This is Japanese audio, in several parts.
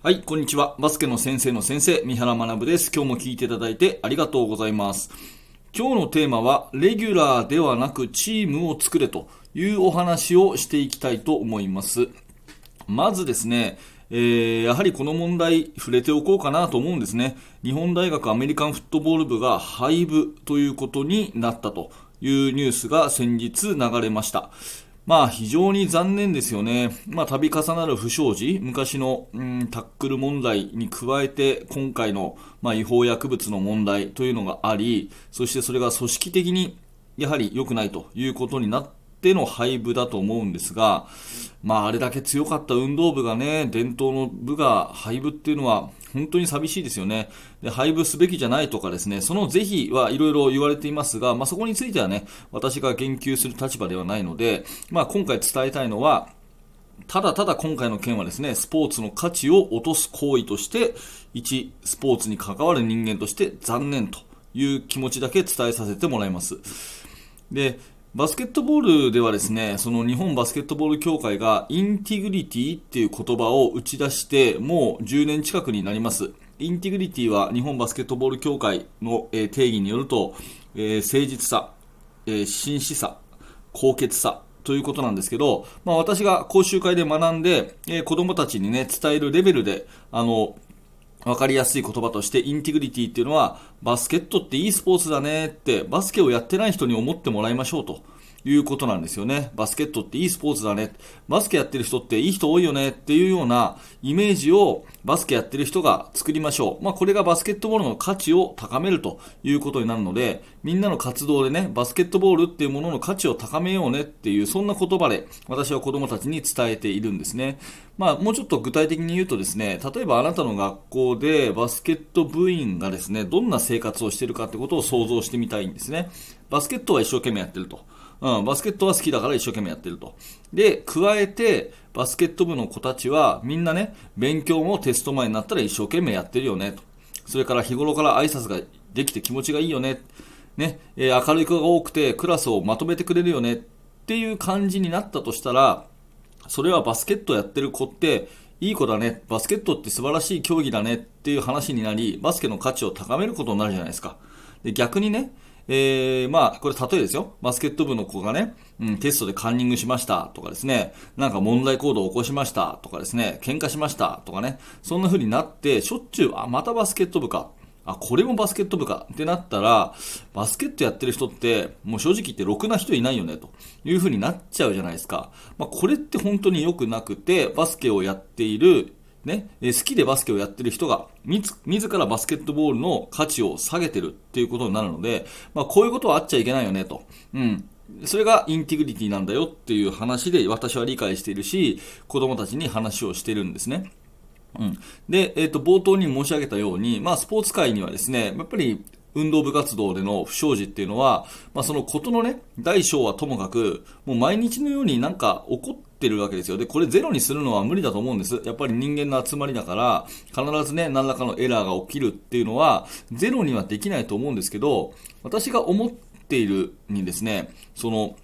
はい、こんにちは。バスケの先生の先生、三原学です。今日も聞いていただいてありがとうございます。今日のテーマは、レギュラーではなくチームを作れというお話をしていきたいと思います。まずですね、えー、やはりこの問題触れておこうかなと思うんですね。日本大学アメリカンフットボール部が廃部ということになったというニュースが先日流れました。まあ非常に残念ですよね。まあ度重なる不祥事、昔の、うん、タックル問題に加えて今回の、まあ、違法薬物の問題というのがあり、そしてそれが組織的にやはり良くないということになっての廃部だと思うんですが、まああれだけ強かった運動部がね、伝統の部が廃部っていうのは本当に寂しいですよね。で、配布すべきじゃないとかですね、その是非はいろいろ言われていますが、まあ、そこについてはね、私が言及する立場ではないので、まあ、今回伝えたいのは、ただただ今回の件はですね、スポーツの価値を落とす行為として、一スポーツに関わる人間として残念という気持ちだけ伝えさせてもらいます。で、バスケットボールではですね、その日本バスケットボール協会が integrity っていう言葉を打ち出してもう10年近くになります。 integrity は日本バスケットボール協会の定義によると、えー、誠実さ、えー、真摯さ、高潔さということなんですけど、まあ、私が講習会で学んで、えー、子供たちにね、伝えるレベルで、あの、分かりやすい言葉として、インテグリティっていうのは、バスケットっていいスポーツだねって、バスケをやってない人に思ってもらいましょうと。いうことなんですよね。バスケットっていいスポーツだね。バスケやってる人っていい人多いよねっていうようなイメージをバスケやってる人が作りましょう。まあこれがバスケットボールの価値を高めるということになるので、みんなの活動でね、バスケットボールっていうものの価値を高めようねっていう、そんな言葉で私は子供たちに伝えているんですね。まあもうちょっと具体的に言うとですね、例えばあなたの学校でバスケット部員がですね、どんな生活をしてるかってことを想像してみたいんですね。バスケットは一生懸命やってると。うん、バスケットは好きだから一生懸命やってると。で、加えて、バスケット部の子たちは、みんなね、勉強もテスト前になったら一生懸命やってるよね、と。それから日頃から挨拶ができて気持ちがいいよね。ね、えー、明るい子が多くてクラスをまとめてくれるよねっていう感じになったとしたら、それはバスケットやってる子って、いい子だね、バスケットって素晴らしい競技だねっていう話になり、バスケの価値を高めることになるじゃないですか。で逆にね、えー、まあ、これ例えですよ。バスケット部の子がね、うん、テストでカンニングしました。とかですね、なんか問題行動を起こしました。とかですね、喧嘩しました。とかね、そんな風になって、しょっちゅう、あ、またバスケット部か。あ、これもバスケット部か。ってなったら、バスケットやってる人って、もう正直言ってろくな人いないよね、という風になっちゃうじゃないですか。まあ、これって本当に良くなくて、バスケをやっているね、好きでバスケをやってる人が自らバスケットボールの価値を下げてるっていうことになるので、まあ、こういうことはあっちゃいけないよねと。うん。それがインテグリティなんだよっていう話で私は理解しているし、子供たちに話をしているんですね。うん。で、えっ、ー、と、冒頭に申し上げたように、まあ、スポーツ界にはですね、やっぱり運動部活動での不祥事っていうのは、まあ、そのことのね、大小はともかく、もう毎日のようになんか起こってるわけですよ。で、これゼロにするのは無理だと思うんです。やっぱり人間の集まりだから、必ずね、何らかのエラーが起きるっていうのは、ゼロにはできないと思うんですけど、私が思っているにですね、その、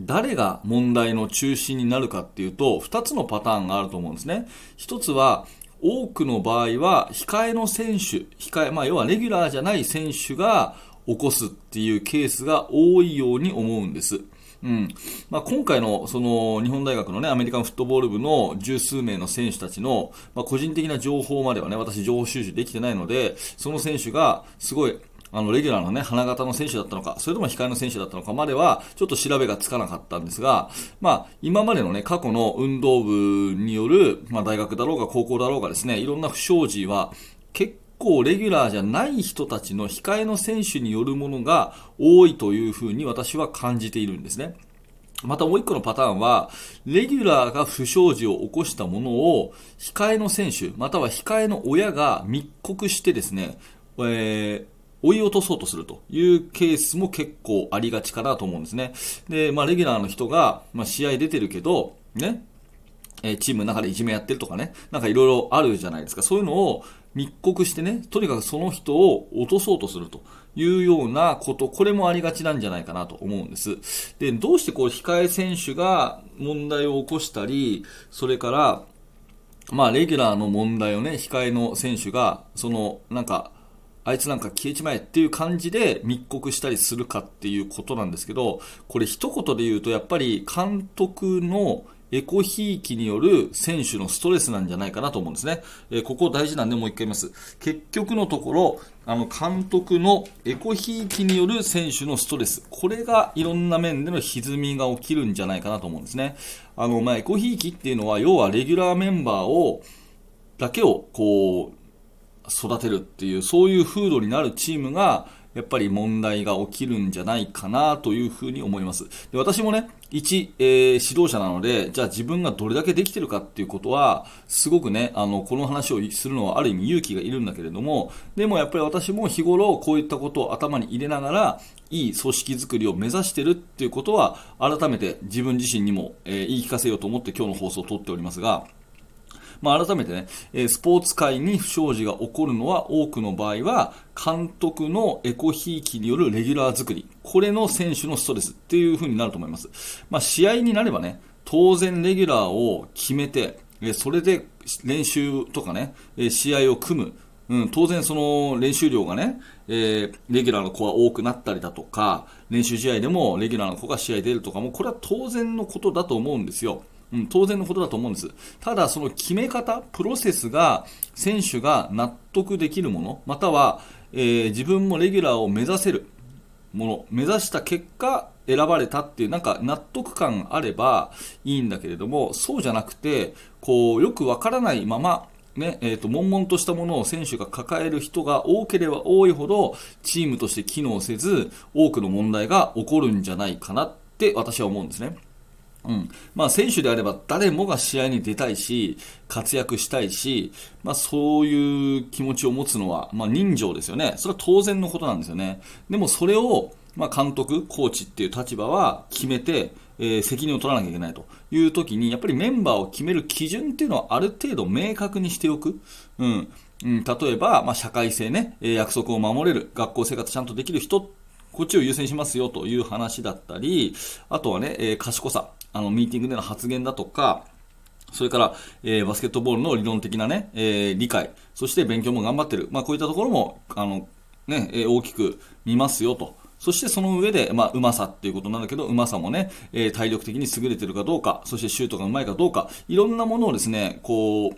誰が問題の中心になるかっていうと、2つのパターンがあると思うんですね。1つは、多くの場合は、控えの選手、控え、まあ、要はレギュラーじゃない選手が起こすっていうケースが多いように思うんです。うん。まあ、今回の、その、日本大学のね、アメリカンフットボール部の十数名の選手たちの、まあ、個人的な情報まではね、私情報収集できてないので、その選手が、すごい、あの、レギュラーのね、花形の選手だったのか、それとも控えの選手だったのかまでは、ちょっと調べがつかなかったんですが、まあ、今までのね、過去の運動部による、まあ、大学だろうが高校だろうがですね、いろんな不祥事は、結構レギュラーじゃない人たちの控えの選手によるものが多いというふうに私は感じているんですね。またもう一個のパターンは、レギュラーが不祥事を起こしたものを、控えの選手、または控えの親が密告してですね、えー、追い落とそうとするというケースも結構ありがちかなと思うんですね。で、まあ、レギュラーの人が、まあ、試合出てるけど、ね、えチームの中でいじめやってるとかね、なんかいろいろあるじゃないですか。そういうのを密告してね、とにかくその人を落とそうとするというようなこと、これもありがちなんじゃないかなと思うんです。で、どうしてこう、控え選手が問題を起こしたり、それから、まあ、レギュラーの問題をね、控えの選手が、その、なんか、あいつなんか消えちまえっていう感じで密告したりするかっていうことなんですけど、これ一言で言うと、やっぱり監督のエコひいきによる選手のストレスなんじゃないかなと思うんですね。えー、ここ大事なんでもう一回言います。結局のところ、あの監督のエコひいきによる選手のストレス、これがいろんな面での歪みが起きるんじゃないかなと思うんですね。あの、まあ、エコひいきっていうのは、要はレギュラーメンバーを、だけを、こう、育てるっていう、そういう風土になるチームが、やっぱり問題が起きるんじゃないかなというふうに思います。で私もね、一、えー、指導者なので、じゃあ自分がどれだけできてるかっていうことは、すごくね、あの、この話をするのはある意味勇気がいるんだけれども、でもやっぱり私も日頃こういったことを頭に入れながら、いい組織づくりを目指してるっていうことは、改めて自分自身にも、えー、言い聞かせようと思って今日の放送を撮っておりますが、まあ、改めてね、えスポーツ界に不祥事が起こるのは多くの場合は、監督のエコひいきによるレギュラー作り、これの選手のストレスっていう風になると思います。まあ、試合になればね、当然レギュラーを決めて、それで練習とかね、試合を組む。うん、当然その練習量がね、えー、レギュラーの子は多くなったりだとか、練習試合でもレギュラーの子が試合出るとかも、これは当然のことだと思うんですよ。うん、当然のことだと思うんです。ただ、その決め方、プロセスが選手が納得できるもの、または、えー、自分もレギュラーを目指せるもの、目指した結果、選ばれたっていう、なんか納得感あればいいんだけれども、そうじゃなくて、こう、よくわからないまま、ね、えっ、ー、と、悶々としたものを選手が抱える人が多ければ多いほど、チームとして機能せず、多くの問題が起こるんじゃないかなって私は思うんですね。うんまあ、選手であれば誰もが試合に出たいし、活躍したいし、まあ、そういう気持ちを持つのは、まあ、人情ですよね。それは当然のことなんですよね。でもそれを、まあ、監督、コーチっていう立場は決めて、えー、責任を取らなきゃいけないという時に、やっぱりメンバーを決める基準っていうのはある程度明確にしておく。うん。うん、例えば、まあ、社会性ねえ、約束を守れる、学校生活ちゃんとできる人こっちを優先しますよという話だったり、あとはね、えー、賢さ、あの、ミーティングでの発言だとか、それから、えー、バスケットボールの理論的なね、えー、理解、そして勉強も頑張ってる。まあ、こういったところも、あの、ね、えー、大きく見ますよと。そしてその上で、まあ、うまさっていうことなんだけど、うまさもね、えー、体力的に優れてるかどうか、そしてシュートがうまいかどうか、いろんなものをですね、こう、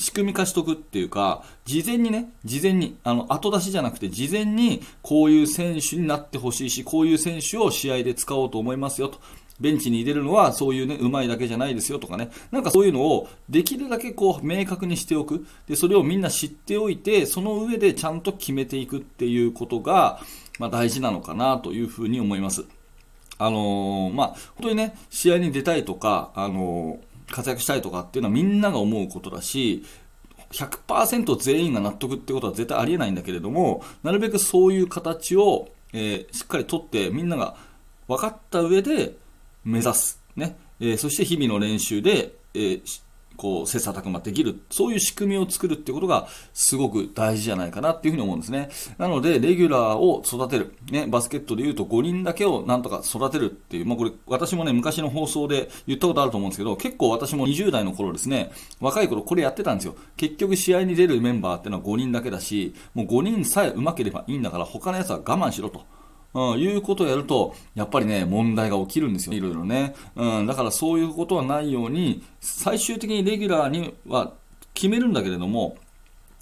仕組み化しとくっていうか、事前にね、事前に、あの、後出しじゃなくて、事前にこういう選手になってほしいし、こういう選手を試合で使おうと思いますよと。ベンチに入れるのはそういうね、うまいだけじゃないですよとかね。なんかそういうのをできるだけこう明確にしておく。で、それをみんな知っておいて、その上でちゃんと決めていくっていうことが、まあ大事なのかなというふうに思います。あのー、まあ、本当にね、試合に出たいとか、あのー活躍したいとかっていうのはみんなが思うことだし、100%全員が納得ってことは絶対ありえないんだけれども、なるべくそういう形を、えー、しっかりとってみんなが分かった上で目指す。ね。えー、そして日々の練習で、えー、こう、切磋琢磨できる、そういう仕組みを作るってことがすごく大事じゃないかなっていうふうに思うんですね。なので、レギュラーを育てる。ね、バスケットで言うと5人だけをなんとか育てるっていう、まあこれ、私もね、昔の放送で言ったことあると思うんですけど、結構私も20代の頃ですね、若い頃これやってたんですよ。結局試合に出るメンバーっていうのは5人だけだし、もう5人さえ上手ければいいんだから他のやつは我慢しろと。うん、いうことをやると、やっぱりね、問題が起きるんですよ。いろいろね。うん、だからそういうことはないように、最終的にレギュラーには決めるんだけれども、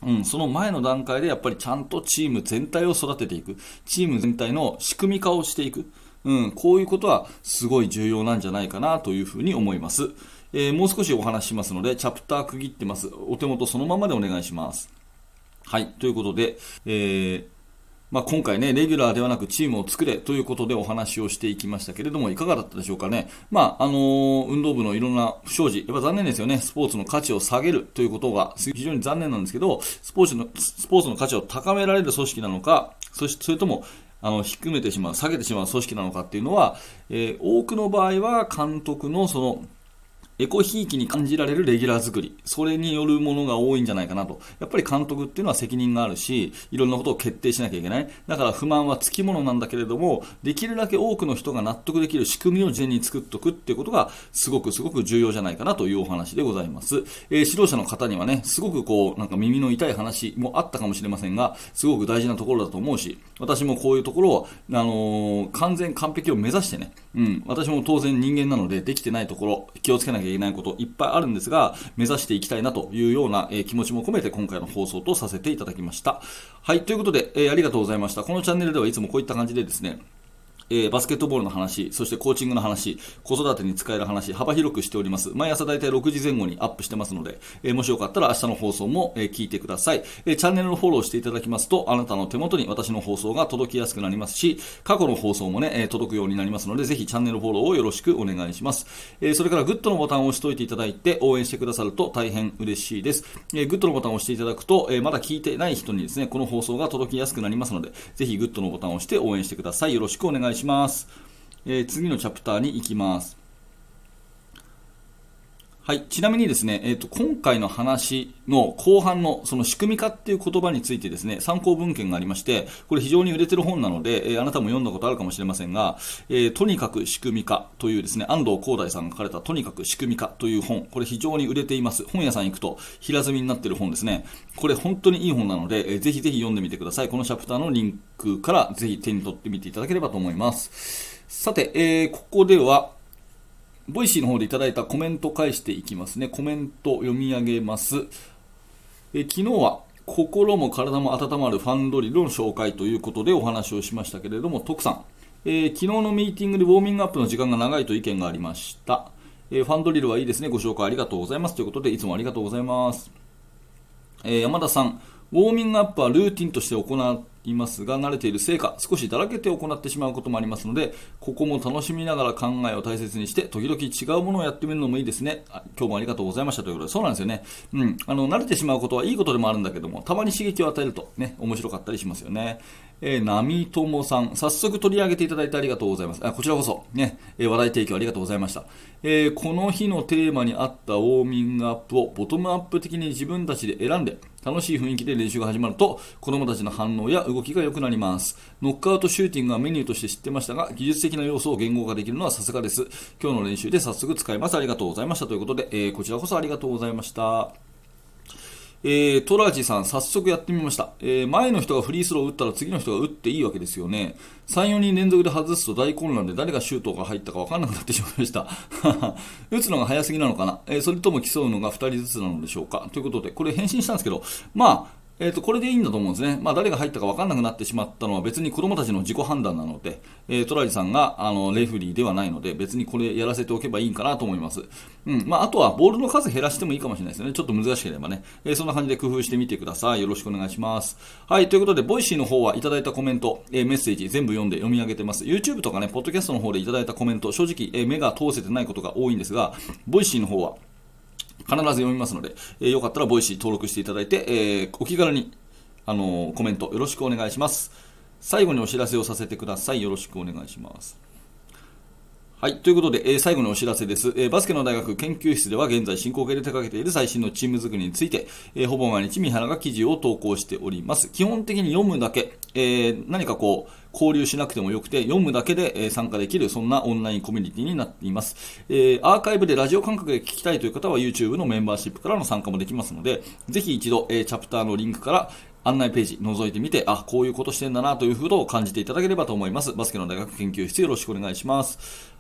うん、その前の段階でやっぱりちゃんとチーム全体を育てていく。チーム全体の仕組み化をしていく。うん、こういうことはすごい重要なんじゃないかなというふうに思います。えー、もう少しお話ししますので、チャプター区切ってます。お手元そのままでお願いします。はい、ということで、えーまあ、今回ね、レギュラーではなくチームを作れということでお話をしていきましたけれども、いかがだったでしょうかね。まあ、あのー、運動部のいろんな不祥事、やっぱ残念ですよね。スポーツの価値を下げるということが非常に残念なんですけど、スポーツの、スポーツの価値を高められる組織なのか、そして、それとも、あの、低めてしまう、下げてしまう組織なのかっていうのは、えー、多くの場合は監督のその、エコひいきに感じられるレギュラー作り、それによるものが多いんじゃないかなと。やっぱり監督っていうのは責任があるし、いろんなことを決定しなきゃいけない。だから不満はつきものなんだけれども、できるだけ多くの人が納得できる仕組みを事前に作っておくっていうことが、すごくすごく重要じゃないかなというお話でございます。えー、指導者の方にはね、すごくこう、なんか耳の痛い話もあったかもしれませんが、すごく大事なところだと思うし、私もこういうところを、あのー、完全完璧を目指してね、うん、私も当然人間なのでできてないところ、気をつけなきゃいけないこといっぱいあるんですが、目指していきたいなというような、え、気持ちも込めて今回の放送とさせていただきました。はい、ということで、え、ありがとうございました。このチャンネルではいつもこういった感じでですね、えー、バスケットボールの話、そしてコーチングの話、子育てに使える話、幅広くしております。毎朝大体6時前後にアップしてますので、えー、もしよかったら明日の放送も、えー、聞いてください、えチャンネルのフォローしていただきますと、あなたの手元に私の放送が届きやすくなりますし、過去の放送もね、え届くようになりますので、ぜひチャンネルフォローをよろしくお願いします。えそれからグッドのボタンを押しておいていただいて、応援してくださると大変嬉しいです。えグッドのボタンを押していただくと、えまだ聞いてない人にですね、この放送が届きやすくなりますので、ぜひグッドのボタンを押して応援してください。よろしくお願いします。えー、次のチャプターに行きます。はい。ちなみにですね、えっ、ー、と、今回の話の後半のその仕組み化っていう言葉についてですね、参考文献がありまして、これ非常に売れてる本なので、えー、あなたも読んだことあるかもしれませんが、えー、とにかく仕組み化というですね、安藤広大さんが書かれたとにかく仕組み化という本、これ非常に売れています。本屋さん行くと平積みになってる本ですね。これ本当にいい本なので、えー、ぜひぜひ読んでみてください。このチャプターのリンクからぜひ手に取ってみていただければと思います。さて、えー、ここでは、 Voicy の方でいただいたコメント返していきますね。コメント読み上げます。え昨日は心も体も温まるファンドリルの紹介ということでお話をしましたけれども、徳さん、えー、昨日のミーティングでウォーミングアップの時間が長いと意見がありました。えー、ファンドリルはいいですね。ご紹介ありがとうございます。ということで、いつもありがとうございます。えー、山田さん、ウォーミングアップはルーティンとして行っいますが、慣れているせいか、少しだらけて行ってしまうこともありますので、ここも楽しみながら考えを大切にして、時々違うものをやってみるのもいいですね。今日もありがとうございましたということで、そうなんですよね。うん。あの、慣れてしまうことはいいことでもあるんだけども、たまに刺激を与えるとね、面白かったりしますよね。えー、ナミトモさん、早速取り上げていただいてありがとうございます。あこちらこそ、ね、えー、話題提供ありがとうございました、えー、この日のテーマに合ったウォーミングアップをボトムアップ的に自分たちで選んで、楽しい雰囲気で練習が始まると、子供たちの反応や動きが良くなります。ノックアウトシューティングはメニューとして知ってましたが、技術的な要素を言語化できるのはさすがです。今日の練習で早速使います。ありがとうございました。ということで、えー、こちらこそありがとうございました。えー、トラジさん、早速やってみました、えー、前の人がフリースローを打ったら次の人が打っていいわけですよね。3、4人連続で外すと大混乱で誰がシュートが入ったか分からなくなってしまいました。打つのが早すぎなのかな、えー、それとも競うのが2人ずつなのでしょうかということで、これ返信したんですけど、まあ、えーと、これでいいんだと思うんですね、まあ、誰が入ったか分からなくなってしまったのは別に子どもたちの自己判断なので、えー、トラリさんがあのレフリーではないので別にこれやらせておけばいいかなと思います、うん。まあ、あとはボールの数減らしてもいいかもしれないですね、ちょっと難しければね、えー、そんな感じで工夫してみてください、よろしくお願いします。はい。ということで、 Voicy の方はいただいたコメント、えー、メッセージ全部読んで読み上げてます、YouTube とかね、ポッドキャストの方でいただいたコメント、正直、え目が通せてないことが多いんですが、 Voicy の方は必ず読みますので、えー、よかったら Voicy 登録していただいて、えー、お気軽にあのコメントよろしくお願いします。最後にお知らせをさせてください。よろしくお願いします。はい。ということで、えー、最後のお知らせです、えー、バスケの大学研究室では現在進行形で手掛けている最新のチーム作りについて、えー、ほぼ毎日三原が記事を投稿しております。基本的に読むだけ、え何かこう、交流しなくてもよくて、読むだけで、参加できる、そんなオンラインコミュニティになっています。えアーカイブでラジオ感覚で聞きたいという方は YouTube のメンバーシップからの参加もできますので、ぜひ一度、えチャプターのリンクから、案内ページ覗いてみて、あ、こういうことしてんだなということを感じていただければと思います。バスケの大学研究室よろしくお願いします。